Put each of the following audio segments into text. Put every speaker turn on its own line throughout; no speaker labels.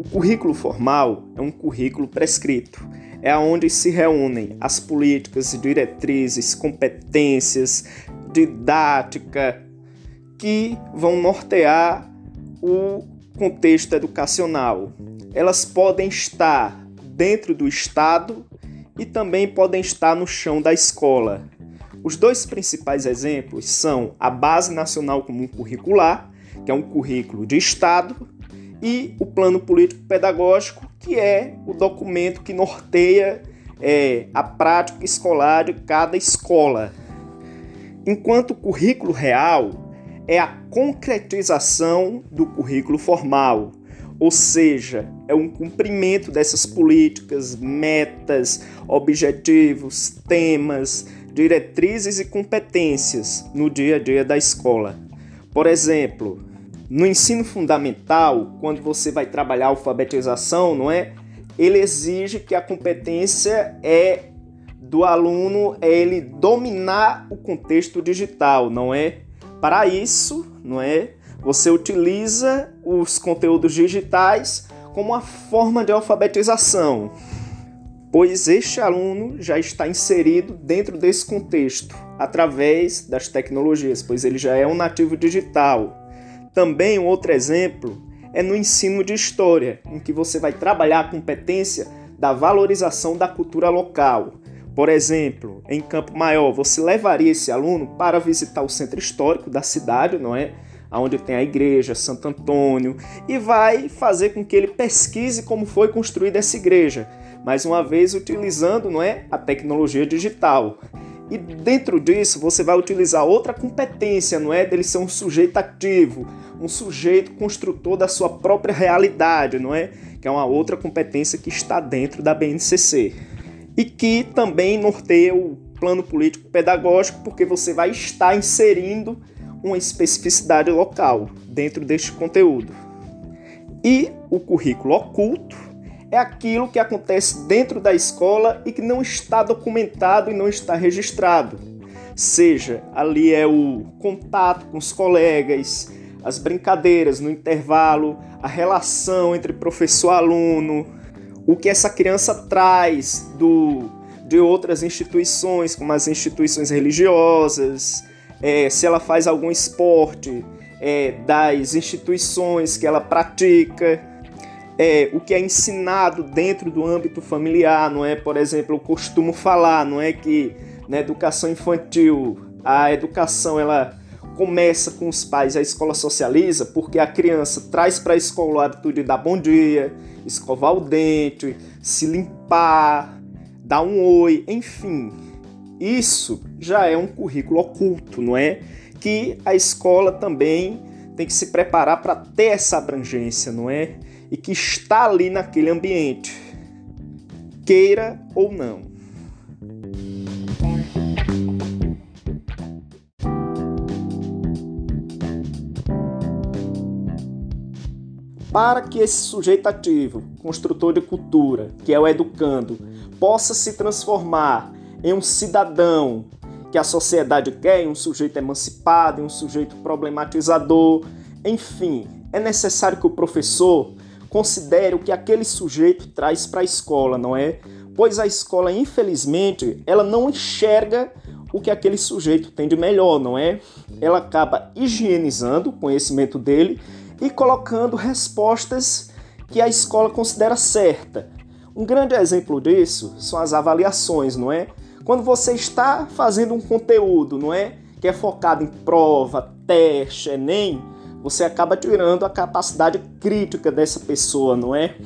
O currículo formal é um currículo prescrito. É onde se reúnem as políticas, diretrizes, competências, didática que vão nortear o contexto educacional. Elas podem estar dentro do Estado e também podem estar no chão da escola. Os dois principais exemplos são a Base Nacional Comum Curricular, que é um currículo de Estado, e o Plano Político Pedagógico, que é o documento que norteia é, a prática escolar de cada escola. Enquanto o currículo real é a concretização do currículo formal, ou seja, é um cumprimento dessas políticas, metas, objetivos, temas, diretrizes e competências no dia a dia da escola. Por exemplo, no ensino fundamental, quando você vai trabalhar a alfabetização, não é? Ele exige que a competência é do aluno é ele dominar o contexto digital, não é? Para isso, não é? Você utiliza os conteúdos digitais como uma forma de alfabetização, pois este aluno já está inserido dentro desse contexto através das tecnologias, pois ele já é um nativo digital. Também um outro exemplo é no ensino de história, em que você vai trabalhar a competência da valorização da cultura local. Por exemplo, em Campo Maior, você levaria esse aluno para visitar o centro histórico da cidade, não é? Onde tem a igreja, Santo Antônio, e vai fazer com que ele pesquise como foi construída essa igreja, mais uma vez utilizando, não é, a tecnologia digital. E dentro disso, você vai utilizar outra competência, não é? Dele ser um sujeito ativo, um sujeito construtor da sua própria realidade, não é? Que é uma outra competência que está dentro da BNCC. E que também norteia o plano político pedagógico, porque você vai estar inserindo uma especificidade local dentro deste conteúdo. E o currículo oculto é aquilo que acontece dentro da escola e que não está documentado e não está registrado. Seja ali é o contato com os colegas, as brincadeiras no intervalo, a relação entre professor e aluno, o que essa criança traz do, de outras instituições, como as instituições religiosas, é, se ela faz algum esporte, é, das instituições que ela pratica é, o que é ensinado dentro do âmbito familiar, não é? Por exemplo, eu costumo falar, não é que na educação infantil a educação ela começa com os pais, a escola socializa, porque a criança traz para a escola o hábito de dar bom dia, escovar o dente, se limpar, dar um oi, enfim. Isso já é um currículo oculto, não é? Que a escola também tem que se preparar para ter essa abrangência, não é? E que está ali naquele ambiente, queira ou não. Para que esse sujeito ativo, construtor de cultura, que é o educando, possa se transformar em um cidadão que a sociedade quer, em um sujeito emancipado, em um sujeito problematizador, enfim, é necessário que o professor considere o que aquele sujeito traz para a escola, não é? Pois a escola, infelizmente, ela não enxerga o que aquele sujeito tem de melhor, não é? Ela acaba higienizando o conhecimento dele e colocando respostas que a escola considera certa. Um grande exemplo disso são as avaliações, não é? Quando você está fazendo um conteúdo, não é? Que é focado em prova, teste, Enem, você acaba tirando a capacidade crítica dessa pessoa, não é?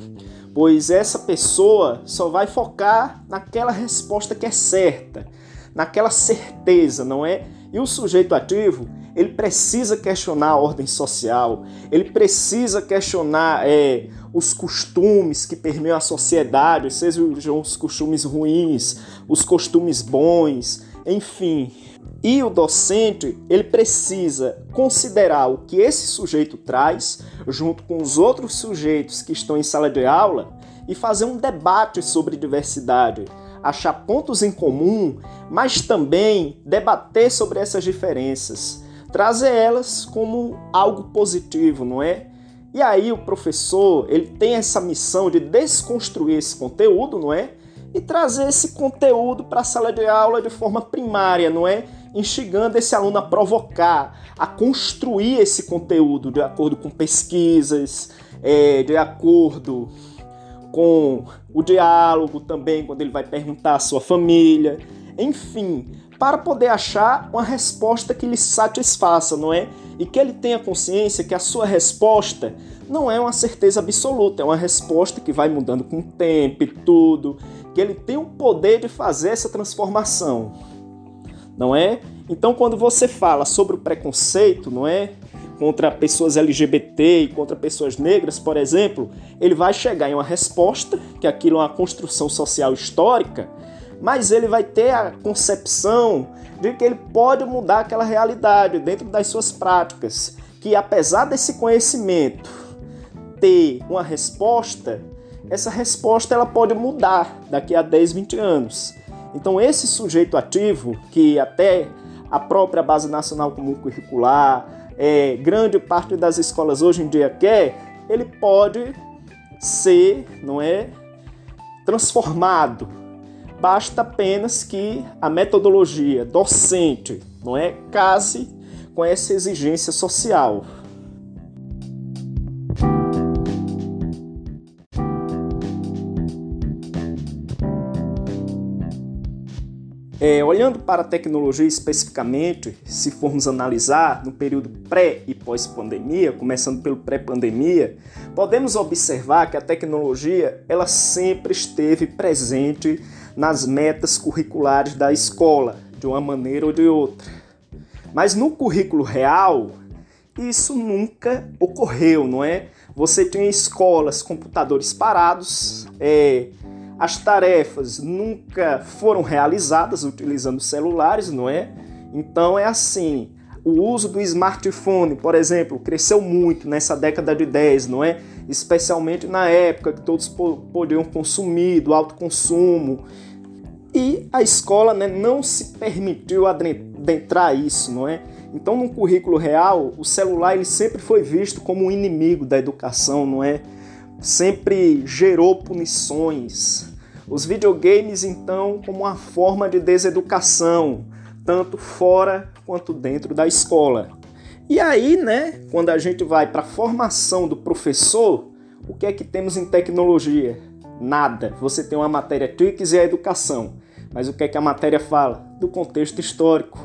Pois essa pessoa só vai focar naquela resposta que é certa, naquela certeza, não é? E o sujeito ativo, ele precisa questionar a ordem social, ele precisa questionar é, os costumes que permeiam a sociedade, sejam os costumes ruins, os costumes bons, enfim, e o docente, ele precisa considerar o que esse sujeito traz, junto com os outros sujeitos que estão em sala de aula, e fazer um debate sobre diversidade, achar pontos em comum, mas também debater sobre essas diferenças, trazer elas como algo positivo, não é? E aí o professor, ele tem essa missão de desconstruir esse conteúdo, não é? E trazer esse conteúdo para a sala de aula de forma primária, não é? Instigando esse aluno a provocar, a construir esse conteúdo de acordo com pesquisas, é, de acordo com o diálogo também, quando ele vai perguntar à sua família, enfim, para poder achar uma resposta que lhe satisfaça, não é? E que ele tenha consciência que a sua resposta não é uma certeza absoluta, é uma resposta que vai mudando com o tempo e tudo, que ele tem o poder de fazer essa transformação, não é? Então, quando você fala sobre o preconceito, não é? Contra pessoas LGBT e contra pessoas negras, por exemplo, ele vai chegar em uma resposta, que aquilo é uma construção social histórica, mas ele vai ter a concepção de que ele pode mudar aquela realidade dentro das suas práticas, que apesar desse conhecimento ter uma resposta, essa resposta ela pode mudar daqui a 10, 20 anos. Então esse sujeito ativo, que até a própria Base Nacional Comum Curricular, é, grande parte das escolas hoje em dia quer, ele pode ser, não é, transformado Basta apenas que a metodologia docente não é case com essa exigência social. É, olhando para a tecnologia especificamente, se formos analisar no período pré e pós-pandemia, começando pelo pré-pandemia, podemos observar que a tecnologia ela sempre esteve presente nas metas curriculares da escola, de uma maneira ou de outra. Mas no currículo real, isso nunca ocorreu, não é? Você tem escolas, computadores parados, é, as tarefas nunca foram realizadas utilizando celulares, não é? Então é assim, o uso do smartphone, por exemplo, cresceu muito nessa década de 10, não é? Especialmente na época que todos podiam consumir, do alto consumo. E a escola né, não se permitiu adentrar isso, não é? Então, no currículo real, o celular ele sempre foi visto como um inimigo da educação, não é? Sempre gerou punições. Os videogames, então, como uma forma de deseducação, tanto fora quanto dentro da escola. E aí, né, quando a gente vai para a formação do professor, o que é que temos em tecnologia? Nada. Você tem uma matéria TICS e a educação. Mas o que é que a matéria fala? Do contexto histórico.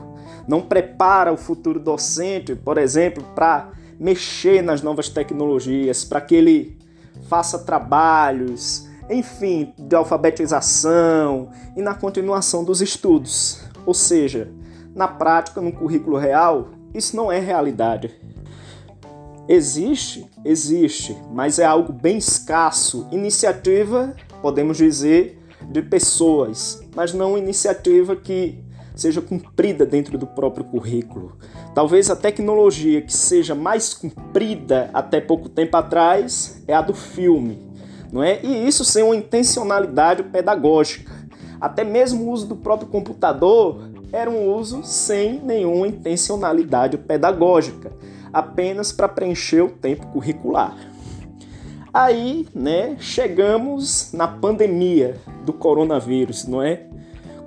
Não prepara o futuro docente, por exemplo, para mexer nas novas tecnologias, para que ele faça trabalhos, enfim, de alfabetização e na continuação dos estudos. Ou seja, na prática, no currículo real, isso não é realidade. Existe? Existe, mas é algo bem escasso. Iniciativa, podemos dizer, de pessoas, mas não iniciativa que seja cumprida dentro do próprio currículo. Talvez a tecnologia que seja mais cumprida até pouco tempo atrás é a do filme, não é? E isso sem uma intencionalidade pedagógica. Até mesmo o uso do próprio computador era um uso sem nenhuma intencionalidade pedagógica, apenas para preencher o tempo curricular. Aí, né, chegamos na pandemia do coronavírus, não é?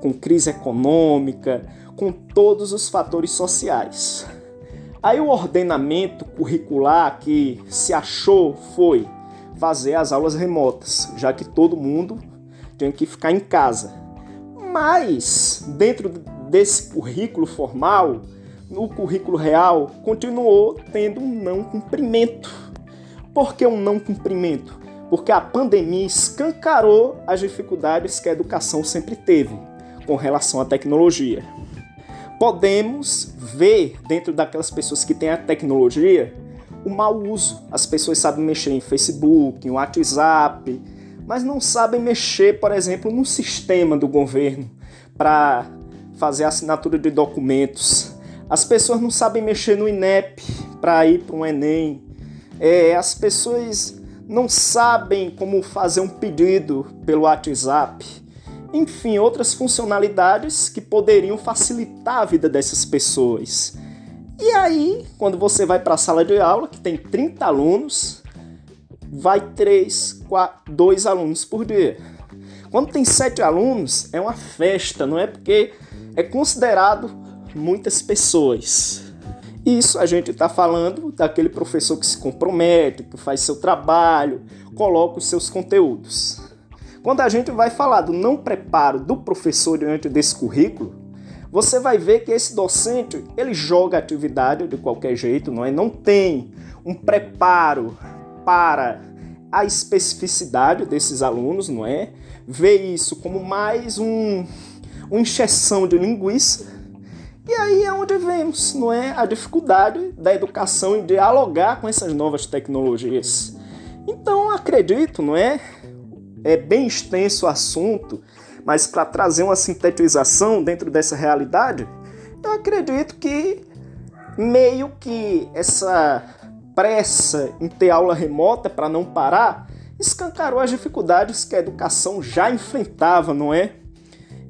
Com crise econômica, com todos os fatores sociais. Aí o ordenamento curricular que se achou foi fazer as aulas remotas, já que todo mundo tinha que ficar em casa. Mas dentro desse currículo formal, no currículo real, continuou tendo um não cumprimento. Por que um não cumprimento? Porque a pandemia escancarou as dificuldades que a educação sempre teve com relação à tecnologia podemos ver dentro daquelas pessoas que têm a tecnologia o mau uso. As pessoas sabem mexer em Facebook, em WhatsApp, mas não sabem mexer, por exemplo, no sistema do governo para fazer assinatura de documentos. As pessoas não sabem mexer no INEP para ir para um Enem. É, as pessoas não sabem como fazer um pedido pelo WhatsApp enfim, outras funcionalidades que poderiam facilitar a vida dessas pessoas. E aí, quando você vai para a sala de aula, que tem 30 alunos, vai três, quatro, dois alunos por dia. Quando tem sete alunos, é uma festa, não é? Porque é considerado muitas pessoas. Isso a gente está falando daquele professor que se compromete, que faz seu trabalho, coloca os seus conteúdos. Quando a gente vai falar do não preparo do professor diante desse currículo, você vai ver que esse docente ele joga a atividade de qualquer jeito, não é? Não tem um preparo para a especificidade desses alunos, não é? Vê isso como mais um, uma injeção de linguiça. E aí é onde vemos, não é? A dificuldade da educação em dialogar com essas novas tecnologias. Então acredito, não é? É bem extenso o assunto, mas para trazer uma sintetização dentro dessa realidade, eu acredito que meio que essa pressa em ter aula remota para não parar escancarou as dificuldades que a educação já enfrentava, não é?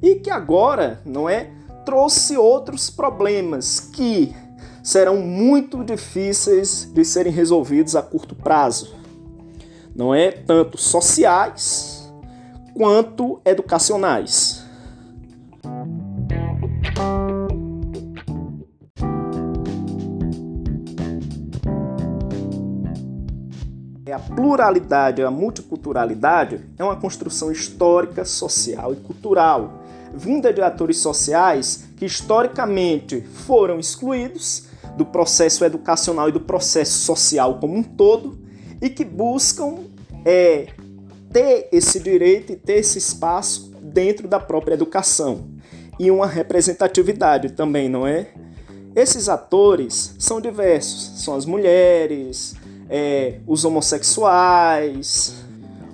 E que agora, não é, trouxe outros problemas que serão muito difíceis de serem resolvidos a curto prazo. Não é tanto sociais quanto educacionais. A pluralidade, a multiculturalidade é uma construção histórica, social e cultural, vinda de atores sociais que historicamente foram excluídos do processo educacional e do processo social como um todo e que buscam é, ter esse direito e ter esse espaço dentro da própria educação e uma representatividade também, não é? Esses atores são diversos, são as mulheres, é, os homossexuais,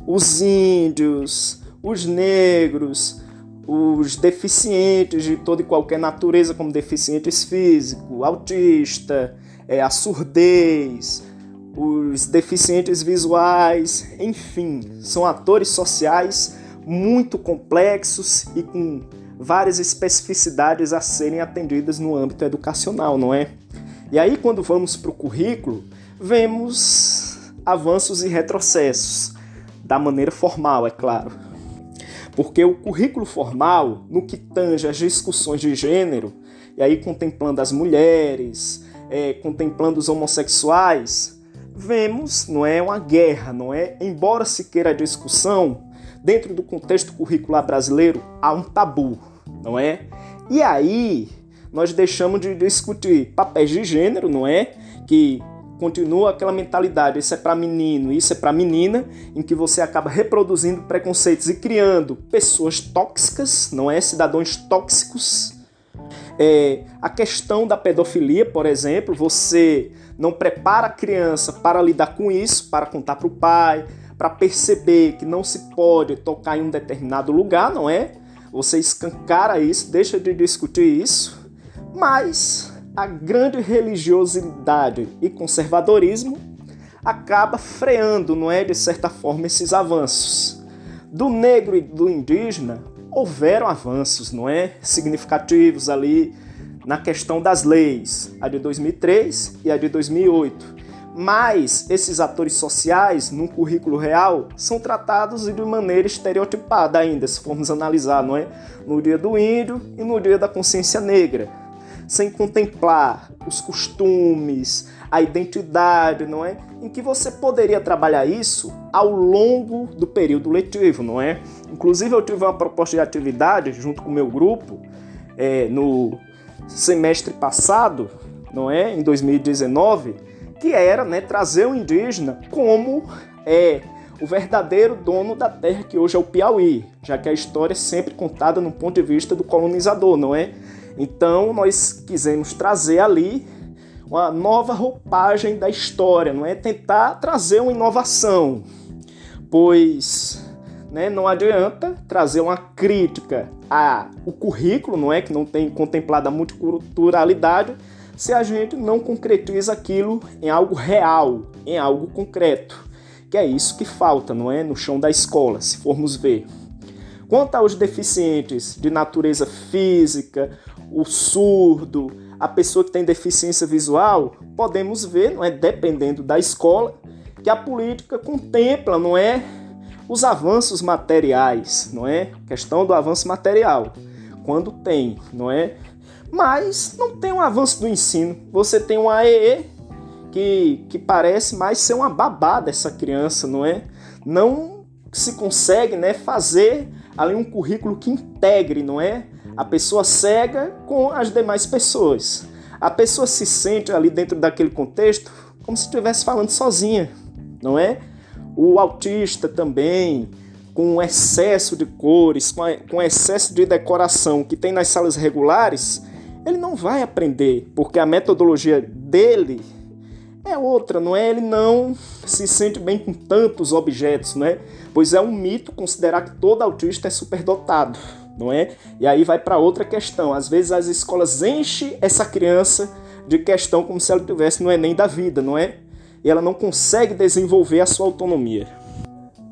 os índios, os negros, os deficientes de toda e qualquer natureza, como deficientes físicos, autista, é, a surdez, os deficientes visuais, enfim, são atores sociais muito complexos e com várias especificidades a serem atendidas no âmbito educacional, não é? E aí, quando vamos para o currículo, vemos avanços e retrocessos, da maneira formal, é claro. Porque o currículo formal, no que tange as discussões de gênero, e aí contemplando as mulheres, é, contemplando os homossexuais, vemos, não é uma guerra, não é? Embora se queira a discussão, dentro do contexto curricular brasileiro, há um tabu, não é? E aí nós deixamos de discutir papéis de gênero, não é? Que continua aquela mentalidade, isso é para menino, isso é para menina, em que você acaba reproduzindo preconceitos e criando pessoas tóxicas, não é? Cidadãos tóxicos. É, a questão da pedofilia, por exemplo, você não prepara a criança para lidar com isso, para contar para o pai, para perceber que não se pode tocar em um determinado lugar, não é? Você escancara isso, deixa de discutir isso, mas a grande religiosidade e conservadorismo acaba freando, não é, de certa forma, esses avanços. Do negro e do indígena houveram avanços, não é, significativos ali na questão das leis, a de 2003 e a de 2008. Mas esses atores sociais, num currículo real, são tratados de maneira estereotipada ainda, se formos analisar, não é? No dia do índio e no dia da consciência negra sem contemplar os costumes, a identidade, não é? Em que você poderia trabalhar isso ao longo do período letivo, não é? Inclusive eu tive uma proposta de atividade junto com o meu grupo é, no semestre passado, não é? Em 2019, que era né, trazer o indígena como é o verdadeiro dono da terra que hoje é o Piauí, já que a história é sempre contada no ponto de vista do colonizador, não é? Então nós quisemos trazer ali uma nova roupagem da história, não é tentar trazer uma inovação, pois né, não adianta trazer uma crítica ao currículo, não é que não tem contemplado a multiculturalidade, se a gente não concretiza aquilo em algo real, em algo concreto, que é isso que falta, não é, no chão da escola, se formos ver. Quanto aos deficientes de natureza física o surdo, a pessoa que tem deficiência visual, podemos ver, não é, dependendo da escola, que a política contempla, não é? Os avanços materiais, não é? Questão do avanço material. Quando tem, não é? Mas não tem um avanço do ensino. Você tem um AEE que, que parece mais ser uma babá dessa criança, não é? Não se consegue, né, fazer ali um currículo que integre, não é? A pessoa cega com as demais pessoas. A pessoa se sente ali dentro daquele contexto como se estivesse falando sozinha, não é? O autista também, com excesso de cores, com excesso de decoração que tem nas salas regulares, ele não vai aprender, porque a metodologia dele é outra, não é? Ele não se sente bem com tantos objetos, não é? Pois é um mito considerar que todo autista é superdotado, não é? E aí vai para outra questão. Às vezes as escolas enchem essa criança de questão como se ela tivesse no Enem da vida, não é? E ela não consegue desenvolver a sua autonomia.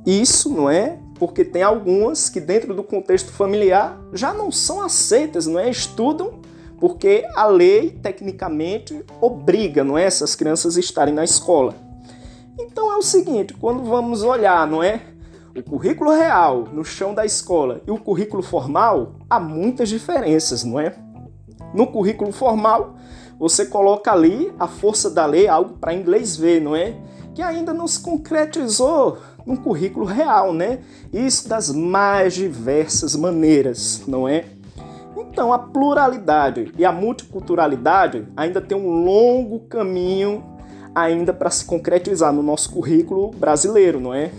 Isso, não é? Porque tem algumas que dentro do contexto familiar já não são aceitas, não é? Estudam porque a lei, tecnicamente, obriga não é, essas crianças a estarem na escola. Então é o seguinte, quando vamos olhar, não é? O currículo real no chão da escola e o currículo formal, há muitas diferenças, não é? No currículo formal, você coloca ali a força da lei, algo para inglês ver, não é? Que ainda não se concretizou no currículo real, né? Isso das mais diversas maneiras, não é? Então, a pluralidade e a multiculturalidade ainda tem um longo caminho ainda para se concretizar no nosso currículo brasileiro, não é?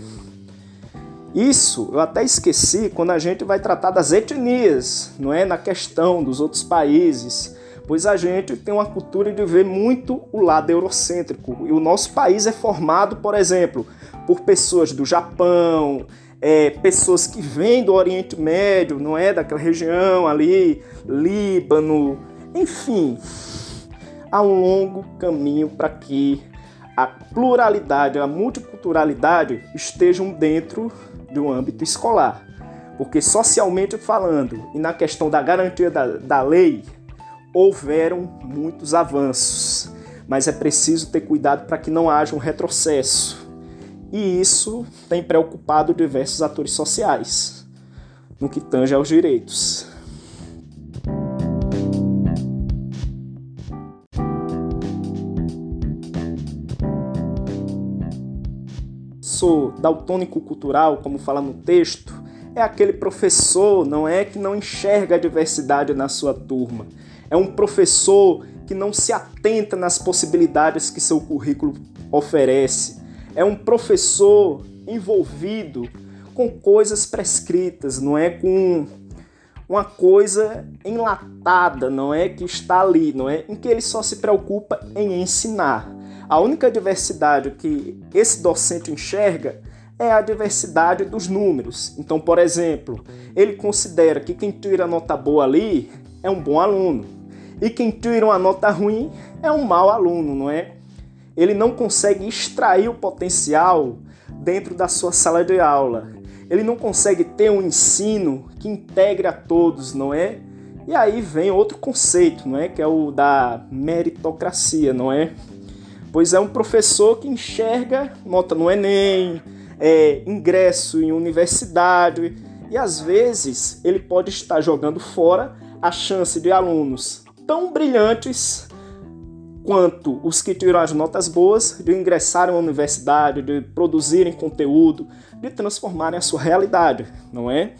Isso eu até esqueci quando a gente vai tratar das etnias, não é? Na questão dos outros países, pois a gente tem uma cultura de ver muito o lado eurocêntrico. E o nosso país é formado, por exemplo, por pessoas do Japão, é, pessoas que vêm do Oriente Médio, não é? Daquela região ali, Líbano, enfim. Há um longo caminho para que a pluralidade, a multiculturalidade estejam dentro do âmbito escolar. Porque socialmente falando e na questão da garantia da, da lei, houveram muitos avanços, mas é preciso ter cuidado para que não haja um retrocesso e isso tem preocupado diversos atores sociais no que tange aos direitos. Sou daltônico cultural, como fala no texto, é aquele professor, não é que não enxerga a diversidade na sua turma. É um professor que não se atenta nas possibilidades que seu currículo oferece. É um professor envolvido com coisas prescritas, não é? Com uma coisa enlatada, não é? Que está ali, não é? Em que ele só se preocupa em ensinar. A única diversidade que esse docente enxerga é a diversidade dos números. Então, por exemplo, ele considera que quem tira nota boa ali é um bom aluno e quem tira uma nota ruim é um mau aluno, não é? ele não consegue extrair o potencial dentro da sua sala de aula. Ele não consegue ter um ensino que integre a todos, não é? E aí vem outro conceito, não é? Que é o da meritocracia, não é? Pois é um professor que enxerga nota no Enem, é, ingresso em universidade, e às vezes ele pode estar jogando fora a chance de alunos tão brilhantes quanto os que tiram as notas boas de ingressarem à universidade, de produzirem conteúdo, de transformarem a sua realidade, não é?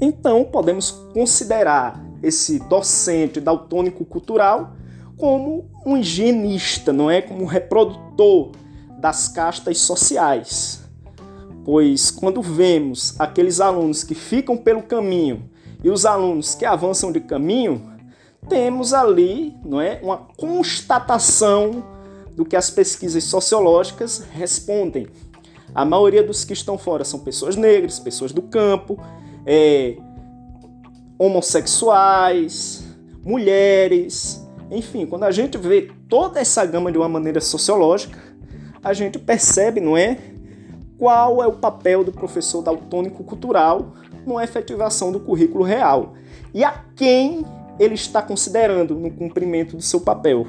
Então, podemos considerar esse docente daltônico cultural como um higienista, não é? Como um reprodutor das castas sociais. Pois quando vemos aqueles alunos que ficam pelo caminho e os alunos que avançam de caminho, temos ali não é, uma constatação do que as pesquisas sociológicas respondem. A maioria dos que estão fora são pessoas negras, pessoas do campo, é, homossexuais, mulheres, enfim, quando a gente vê toda essa gama de uma maneira sociológica, a gente percebe, não é, qual é o papel do professor daltônico cultural na efetivação do currículo real e a quem ele está considerando no cumprimento do seu papel.